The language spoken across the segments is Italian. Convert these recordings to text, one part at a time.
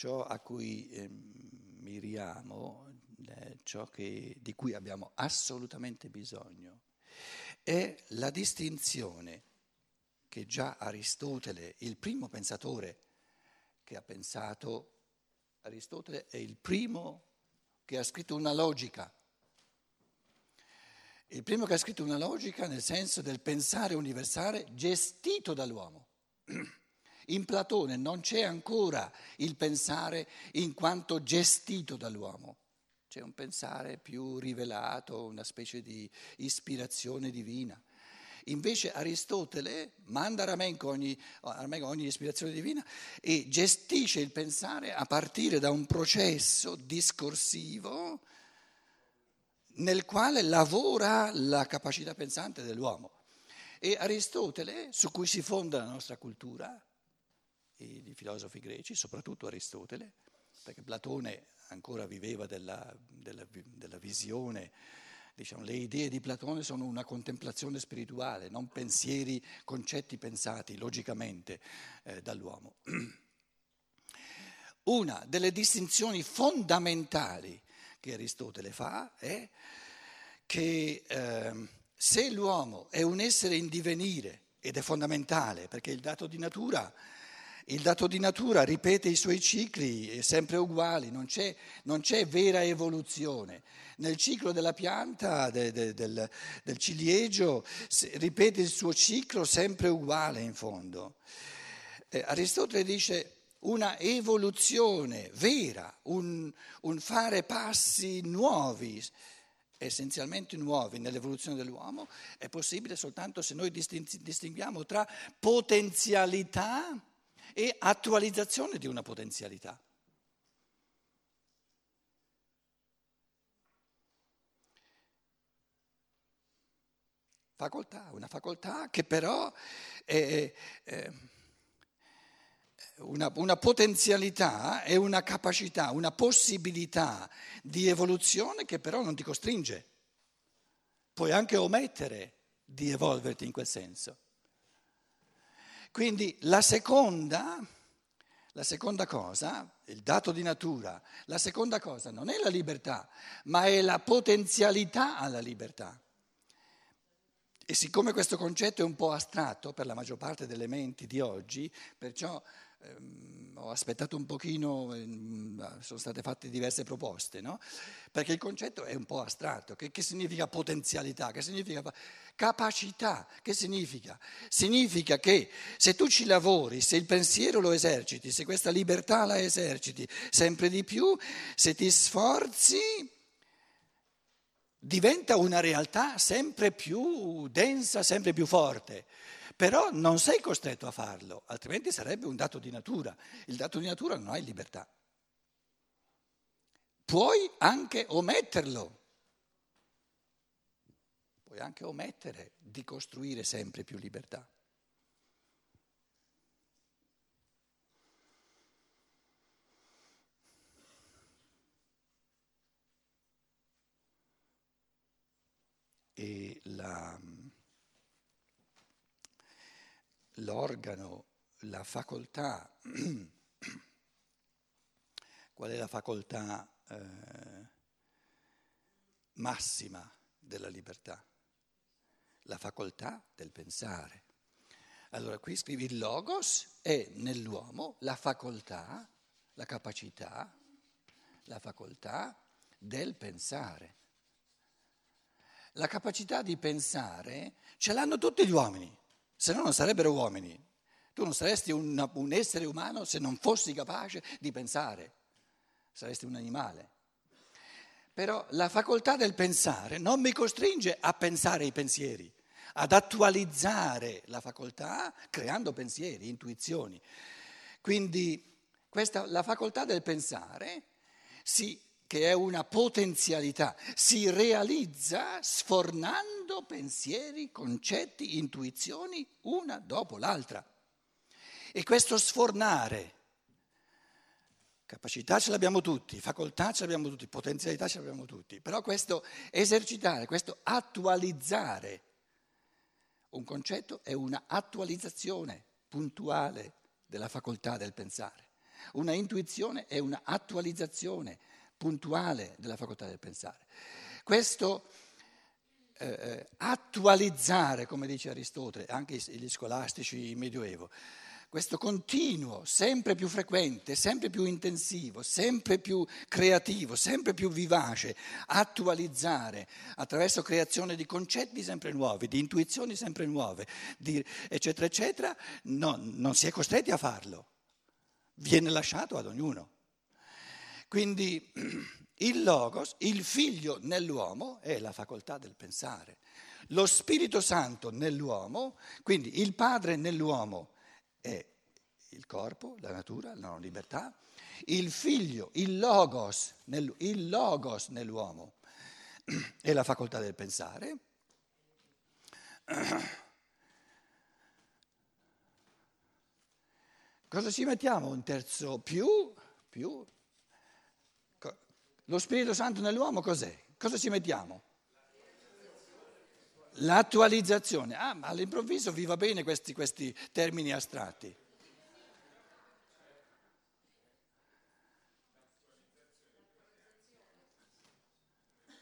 ciò a cui eh, miriamo, eh, ciò che, di cui abbiamo assolutamente bisogno, è la distinzione che già Aristotele, il primo pensatore che ha pensato, Aristotele è il primo che ha scritto una logica. Il primo che ha scritto una logica nel senso del pensare universale gestito dall'uomo. In Platone non c'è ancora il pensare in quanto gestito dall'uomo, c'è un pensare più rivelato, una specie di ispirazione divina. Invece Aristotele manda a Ramenco ogni, ogni ispirazione divina e gestisce il pensare a partire da un processo discorsivo nel quale lavora la capacità pensante dell'uomo. E Aristotele, su cui si fonda la nostra cultura, i filosofi greci, soprattutto Aristotele, perché Platone ancora viveva della, della, della visione Diciamo, le idee di Platone sono una contemplazione spirituale, non pensieri, concetti pensati logicamente eh, dall'uomo. Una delle distinzioni fondamentali che Aristotele fa è che eh, se l'uomo è un essere in divenire, ed è fondamentale perché il dato di natura il dato di natura ripete i suoi cicli sempre uguali, non c'è, non c'è vera evoluzione. Nel ciclo della pianta, de, de, del, del ciliegio, ripete il suo ciclo sempre uguale in fondo. Eh, Aristotele dice una evoluzione vera, un, un fare passi nuovi essenzialmente nuovi nell'evoluzione dell'uomo è possibile soltanto se noi distinguiamo tra potenzialità e attualizzazione di una potenzialità. Facoltà, una facoltà che però è, è una, una, potenzialità è una capacità, una possibilità di evoluzione che però non ti costringe. Puoi anche omettere di evolverti in quel senso. Quindi la seconda, la seconda cosa, il dato di natura, la seconda cosa non è la libertà, ma è la potenzialità alla libertà. E siccome questo concetto è un po' astratto per la maggior parte delle menti di oggi, perciò ehm, ho aspettato un pochino, ehm, sono state fatte diverse proposte, no? perché il concetto è un po' astratto. Che, che significa potenzialità? Che significa capacità? Che significa? Significa che se tu ci lavori, se il pensiero lo eserciti, se questa libertà la eserciti sempre di più, se ti sforzi diventa una realtà sempre più densa, sempre più forte. Però non sei costretto a farlo, altrimenti sarebbe un dato di natura. Il dato di natura non hai libertà. Puoi anche ometterlo. Puoi anche omettere di costruire sempre più libertà. E la l'organo, la facoltà, qual è la facoltà eh, massima della libertà? La facoltà del pensare. Allora qui scrivi il logos è nell'uomo la facoltà, la capacità, la facoltà del pensare. La capacità di pensare ce l'hanno tutti gli uomini se no non sarebbero uomini. Tu non saresti un, un essere umano se non fossi capace di pensare, saresti un animale. Però la facoltà del pensare non mi costringe a pensare i pensieri, ad attualizzare la facoltà creando pensieri, intuizioni. Quindi questa, la facoltà del pensare si che è una potenzialità, si realizza sfornando pensieri, concetti, intuizioni una dopo l'altra. E questo sfornare, capacità ce l'abbiamo tutti, facoltà ce l'abbiamo tutti, potenzialità ce l'abbiamo tutti, però questo esercitare, questo attualizzare un concetto è una attualizzazione puntuale della facoltà del pensare. Una intuizione è una attualizzazione puntuale della facoltà del pensare. Questo eh, eh attualizzare, come dice Aristotele, anche gli scolastici Medioevo, questo continuo, sempre più frequente, sempre più intensivo, sempre più creativo, sempre più vivace, attualizzare attraverso creazione di concetti sempre nuovi, di intuizioni sempre nuove, di, eccetera, eccetera, no, non si è costretti a farlo, viene lasciato ad ognuno. Quindi il logos, il figlio nell'uomo, è la facoltà del pensare. Lo Spirito Santo nell'uomo, quindi il Padre nell'uomo è il corpo, la natura, la non libertà, il figlio, il logos, nel, il logos nell'uomo è la facoltà del pensare. Cosa ci mettiamo? Un terzo più? più? Lo Spirito Santo nell'uomo cos'è? Cosa ci mettiamo? L'attualizzazione. Ah, ma all'improvviso vi va bene questi, questi termini astratti.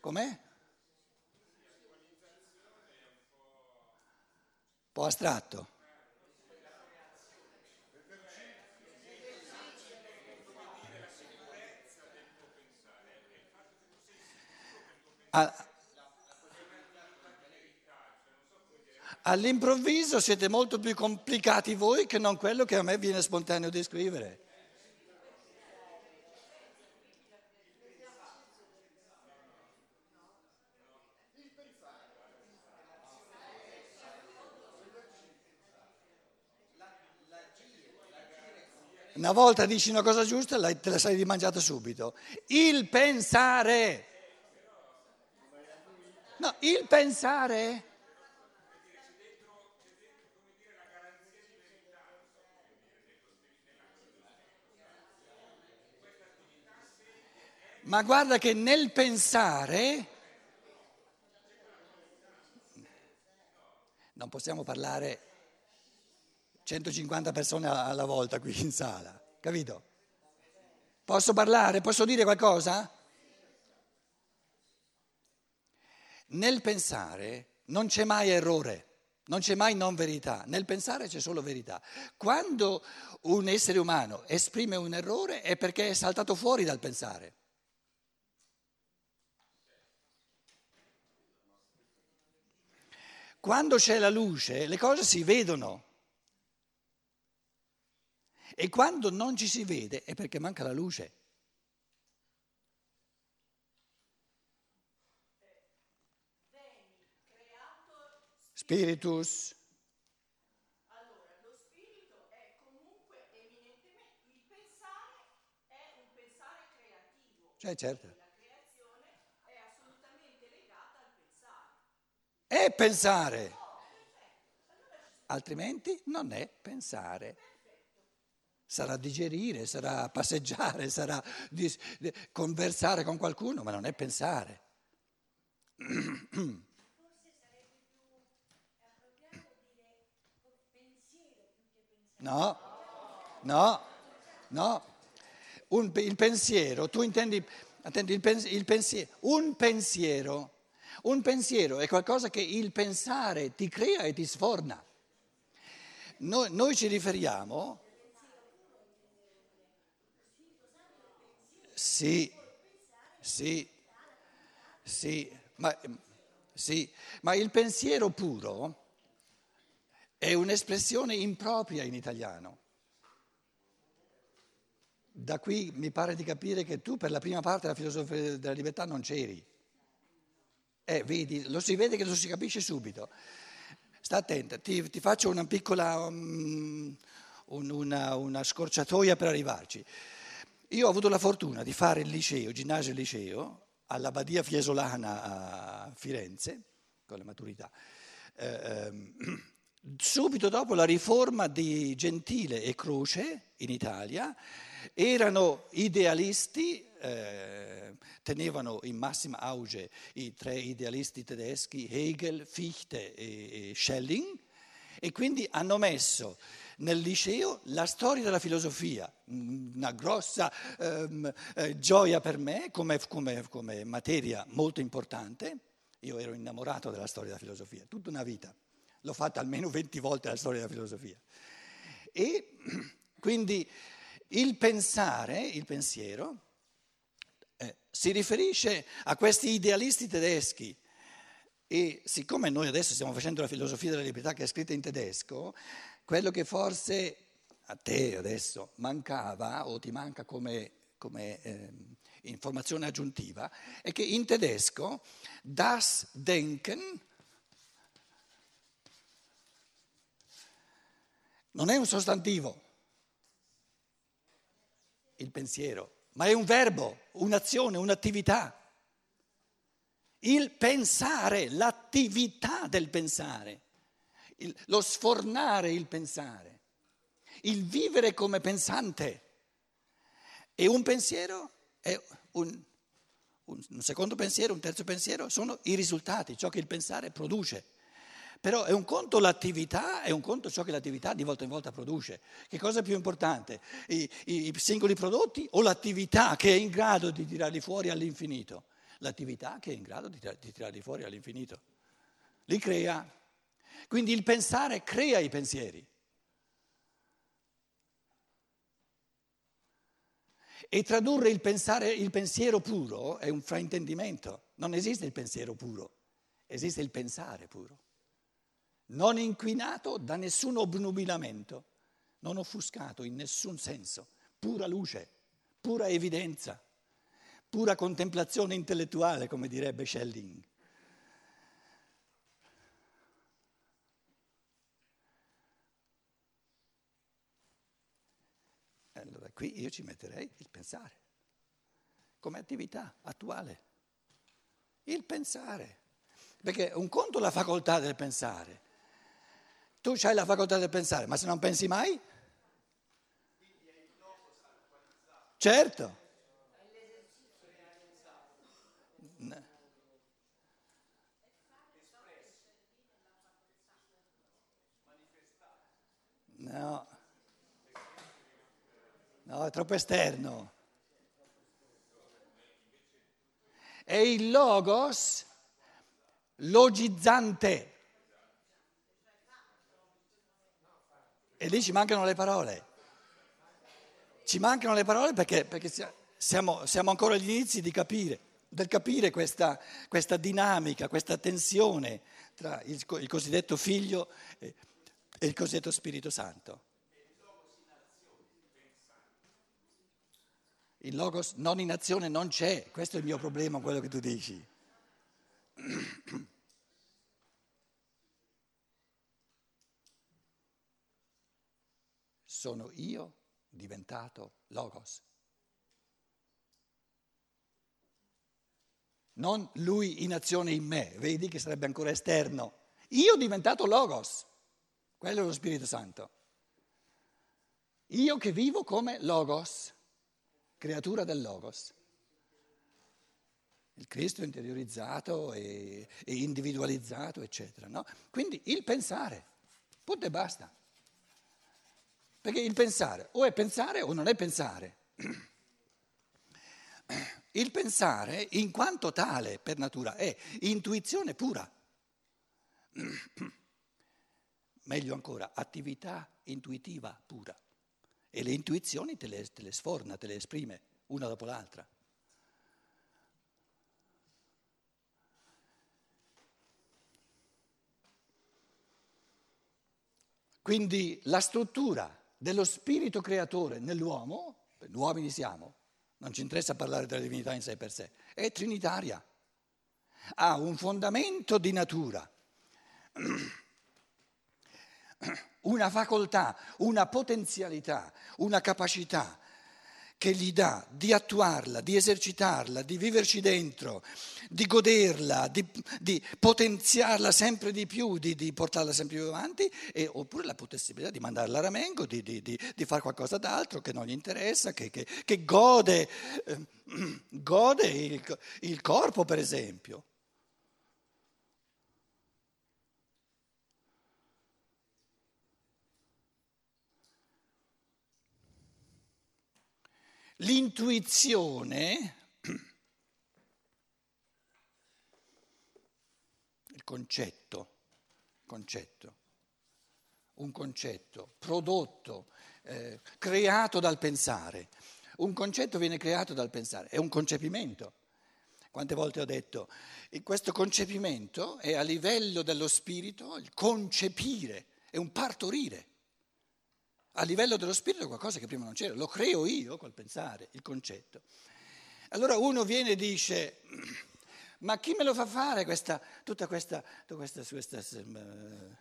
Com'è? Un po' astratto. All'improvviso siete molto più complicati voi che non quello che a me viene spontaneo di scrivere. Una volta dici una cosa giusta, te la sei rimangiata subito. Il pensare. No, il pensare. Ma guarda che nel pensare non possiamo parlare 150 persone alla volta qui in sala, capito? Posso parlare? Posso dire qualcosa? Nel pensare non c'è mai errore, non c'è mai non verità, nel pensare c'è solo verità. Quando un essere umano esprime un errore è perché è saltato fuori dal pensare. Quando c'è la luce le cose si vedono. E quando non ci si vede è perché manca la luce. Spiritus. Allora, lo spirito è comunque eminentemente il pensare è un pensare creativo. Cioè, certo. La creazione è assolutamente legata al pensare. È pensare. Altrimenti non è pensare sarà digerire, sarà passeggiare, sarà conversare con qualcuno, ma non è pensare. No, no, no. Un, il pensiero, tu intendi, intendi il, pens- il pensiero, un pensiero, un pensiero è qualcosa che il pensare ti crea e ti sforna. Noi, noi ci riferiamo Sì, sì, sì, ma, sì, ma il pensiero puro è un'espressione impropria in italiano. Da qui mi pare di capire che tu per la prima parte della filosofia della libertà non c'eri. Eh, vedi, lo si vede che lo si capisce subito. Sta attenta, ti, ti faccio una piccola um, un, una, una scorciatoia per arrivarci. Io ho avuto la fortuna di fare il liceo, ginnasio e liceo, all'Abbadia Fiesolana a Firenze, con la maturità. Eh, ehm, subito dopo la riforma di Gentile e Croce in Italia, erano idealisti, eh, tenevano in massima auge i tre idealisti tedeschi, Hegel, Fichte e, e Schelling, e quindi hanno messo nel liceo la storia della filosofia, una grossa ehm, eh, gioia per me come, come, come materia molto importante. Io ero innamorato della storia della filosofia, tutta una vita. L'ho fatta almeno 20 volte la storia della filosofia. E quindi il pensare, il pensiero, eh, si riferisce a questi idealisti tedeschi e siccome noi adesso stiamo facendo la filosofia della libertà che è scritta in tedesco, quello che forse a te adesso mancava o ti manca come, come eh, informazione aggiuntiva è che in tedesco das Denken non è un sostantivo, il pensiero, ma è un verbo, un'azione, un'attività. Il pensare, l'attività del pensare, il, lo sfornare il pensare, il vivere come pensante. E un pensiero è un, un, secondo pensiero, un terzo pensiero, sono i risultati, ciò che il pensare produce. Però è un conto l'attività, è un conto ciò che l'attività di volta in volta produce. Che cosa è più importante? I, i, i singoli prodotti o l'attività che è in grado di tirarli fuori all'infinito? L'attività che è in grado di, di tirarli fuori all'infinito. Li crea. Quindi il pensare crea i pensieri. E tradurre il, pensare, il pensiero puro è un fraintendimento. Non esiste il pensiero puro, esiste il pensare puro non inquinato da nessun obnubilamento, non offuscato in nessun senso, pura luce, pura evidenza, pura contemplazione intellettuale, come direbbe Schelling. Allora qui io ci metterei il pensare come attività attuale. Il pensare. Perché un conto la facoltà del pensare, tu hai la facoltà di pensare, ma se non pensi mai? Certo. No, no, è troppo esterno. È il logos logizzante. E lì ci mancano le parole. Ci mancano le parole perché, perché siamo, siamo, ancora agli inizi di capire, del capire questa, questa dinamica, questa tensione tra il, il cosiddetto figlio e, e il cosiddetto Spirito Santo. Il logos non in azione non c'è, questo è il mio problema, quello che tu dici. sono io diventato logos. Non lui in azione in me, vedi che sarebbe ancora esterno. Io diventato logos, quello è lo Spirito Santo. Io che vivo come logos, creatura del logos. Il Cristo interiorizzato e individualizzato, eccetera. No? Quindi il pensare, punto e basta. Perché il pensare o è pensare o non è pensare. Il pensare, in quanto tale per natura, è intuizione pura. Meglio ancora, attività intuitiva pura. E le intuizioni te le, te le sforna, te le esprime una dopo l'altra. Quindi la struttura dello spirito creatore nell'uomo, noi uomini siamo, non ci interessa parlare della divinità in sé per sé, è trinitaria, ha un fondamento di natura, una facoltà, una potenzialità, una capacità che gli dà di attuarla, di esercitarla, di viverci dentro, di goderla, di, di potenziarla sempre di più, di, di, portarla sempre più avanti, e, oppure la possibilità di mandarla a ramengo, di, di fare qualcosa d'altro che non gli interessa, che, che, che gode, eh, gode il, il corpo per esempio. L'intuizione, il concetto, concetto, un concetto prodotto, eh, creato dal pensare. Un concetto viene creato dal pensare, è un concepimento. Quante volte ho detto, questo concepimento è a livello dello spirito il concepire, è un partorire. A livello dello spirito è qualcosa che prima non c'era, lo creo io col pensare, il concetto. Allora uno viene e dice, ma chi me lo fa fare questa, tutta questa, tutta questa, questa uh,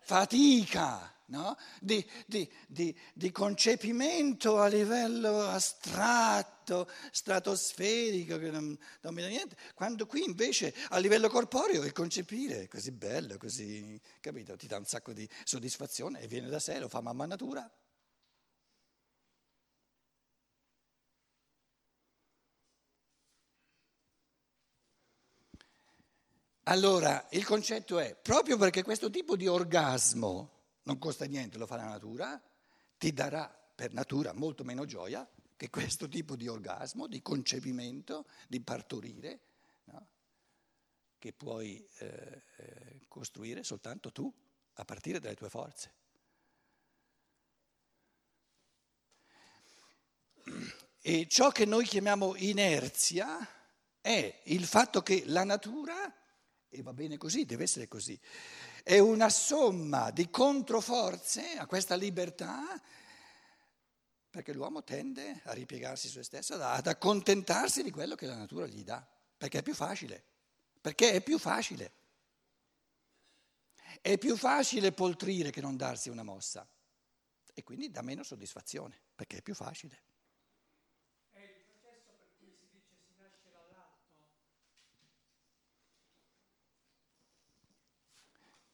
fatica no? di, di, di, di, concepimento a livello astratto, stratosferico, che non, non mi dà niente, quando qui invece a livello corporeo il concepire è così bello, così, capito, ti dà un sacco di soddisfazione e viene da sé, lo fa mamma natura. Allora, il concetto è, proprio perché questo tipo di orgasmo non costa niente, lo fa la natura, ti darà per natura molto meno gioia che questo tipo di orgasmo, di concepimento, di partorire, no? che puoi eh, eh costruire soltanto tu, a partire dalle tue forze. E ciò che noi chiamiamo inerzia è il fatto che la natura e va bene così, deve essere così. È una somma di controforze a questa libertà perché l'uomo tende a ripiegarsi su se stesso, ad accontentarsi di quello che la natura gli dà, perché è più facile, perché è più facile. È più facile poltrire che non darsi una mossa e quindi dà meno soddisfazione, perché è più facile.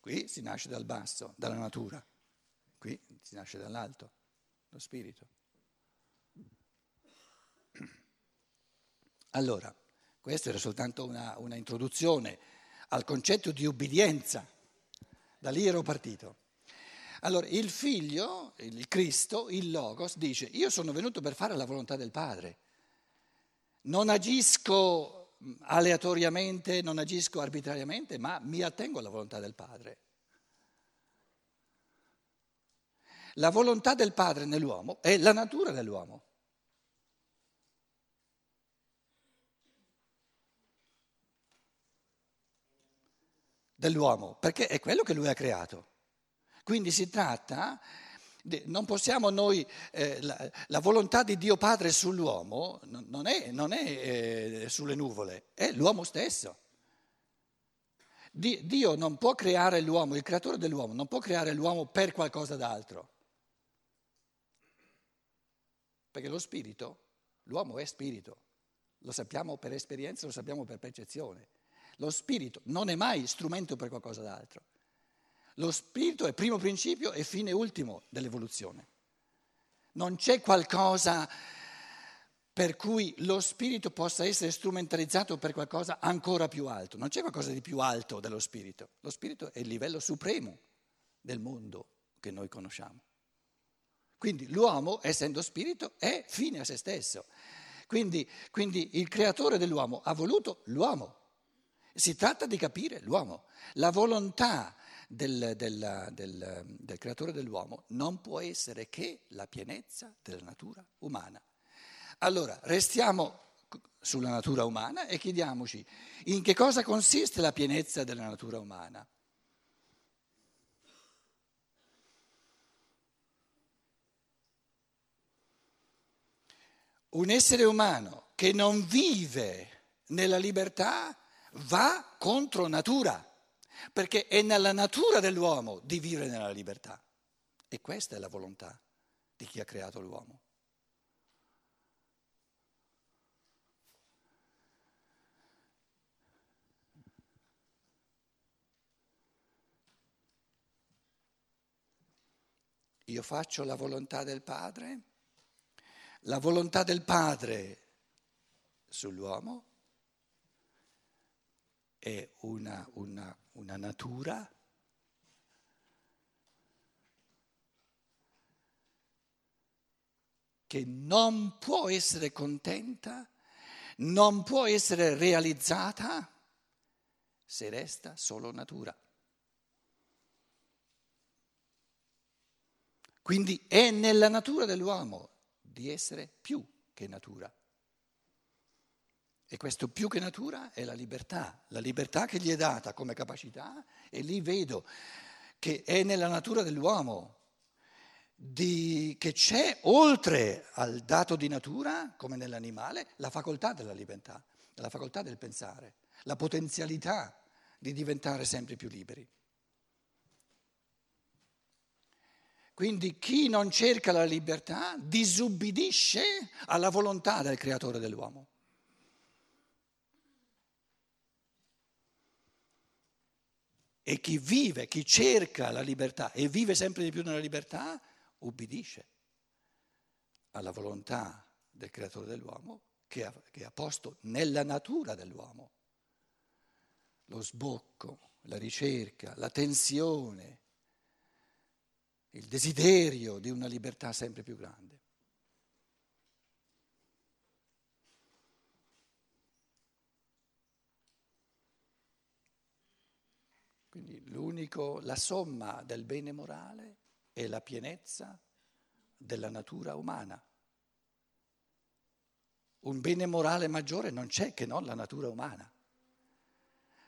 Qui si nasce dal basso, dalla natura, qui si nasce dall'alto, lo spirito. Allora, questa era soltanto una, una introduzione al concetto di ubbidienza, da lì ero partito. Allora, il figlio, il Cristo, il Logos, dice, io sono venuto per fare la volontà del Padre, non agisco aleatoriamente, non agisco arbitrariamente, ma mi attengo alla volontà del Padre. La volontà del Padre nell'uomo è la natura dell'uomo. Dell'uomo, perché è quello che lui ha creato. Quindi si tratta non possiamo noi, eh, la, la, volontà di Dio Padre sull'uomo non è, non è eh, sulle nuvole, è l'uomo stesso. Dio non può creare l'uomo, il creatore dell'uomo non può creare l'uomo per qualcosa d'altro. Perché lo spirito, l'uomo è spirito, lo sappiamo per esperienza, lo sappiamo per percezione. Lo spirito non è mai strumento per qualcosa d'altro. Lo spirito è primo principio e fine ultimo dell'evoluzione. Non c'è qualcosa per cui lo spirito possa essere strumentalizzato per qualcosa ancora più alto. Non c'è qualcosa di più alto dello spirito. Lo spirito è il livello supremo del mondo che noi conosciamo. Quindi l'uomo, essendo spirito, è fine a se stesso. Quindi, quindi il creatore dell'uomo ha voluto l'uomo. Si tratta di capire l'uomo. La volontà del, del, del, del creatore dell'uomo non può essere che la pienezza della natura umana. Allora, restiamo sulla natura umana e chiediamoci in che cosa consiste la pienezza della natura umana. Un essere umano che non vive nella libertà va contro natura perché è nella natura dell'uomo di vivere nella libertà. E questa è la volontà di chi ha creato l'uomo. Io faccio la volontà del Padre, la volontà del Padre sull'uomo è una, una, una natura che non può essere contenta, non può essere realizzata se resta solo natura. Quindi è nella natura dell'uomo di essere più che natura. E questo più che natura è la libertà, la libertà che gli è data come capacità e lì vedo che è nella natura dell'uomo di, che c'è oltre al dato di natura, come nell'animale, la facoltà della libertà, la facoltà del pensare, la potenzialità di diventare sempre più liberi. Quindi chi non cerca la libertà disubbidisce alla volontà del creatore dell'uomo. E chi vive, chi cerca la libertà e vive sempre di più nella libertà, ubbidisce alla volontà del creatore dell'uomo che ha, che ha posto nella natura dell'uomo lo sbocco, la ricerca, la tensione, il desiderio di una libertà sempre più grande. Quindi l'unico, la somma del bene morale è la pienezza della natura umana. Un bene morale maggiore non c'è che non la natura umana,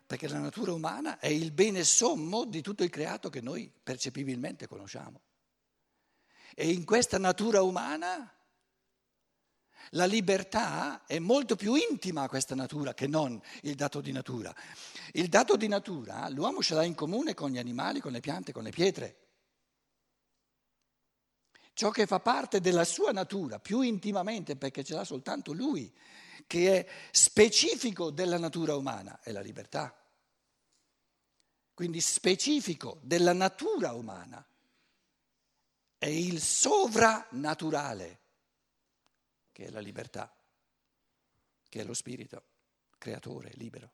perché la natura umana è il bene sommo di tutto il creato che noi percepibilmente conosciamo. E in questa natura umana la libertà è molto più intima a questa natura che non il dato di natura. Il dato di natura l'uomo ce l'ha in comune con gli animali, con le piante, con le pietre. Ciò che fa parte della sua natura più intimamente, perché ce l'ha soltanto lui, che è specifico della natura umana, è la libertà. Quindi specifico della natura umana è il sovrannaturale che è la libertà, che è lo spirito creatore, libero.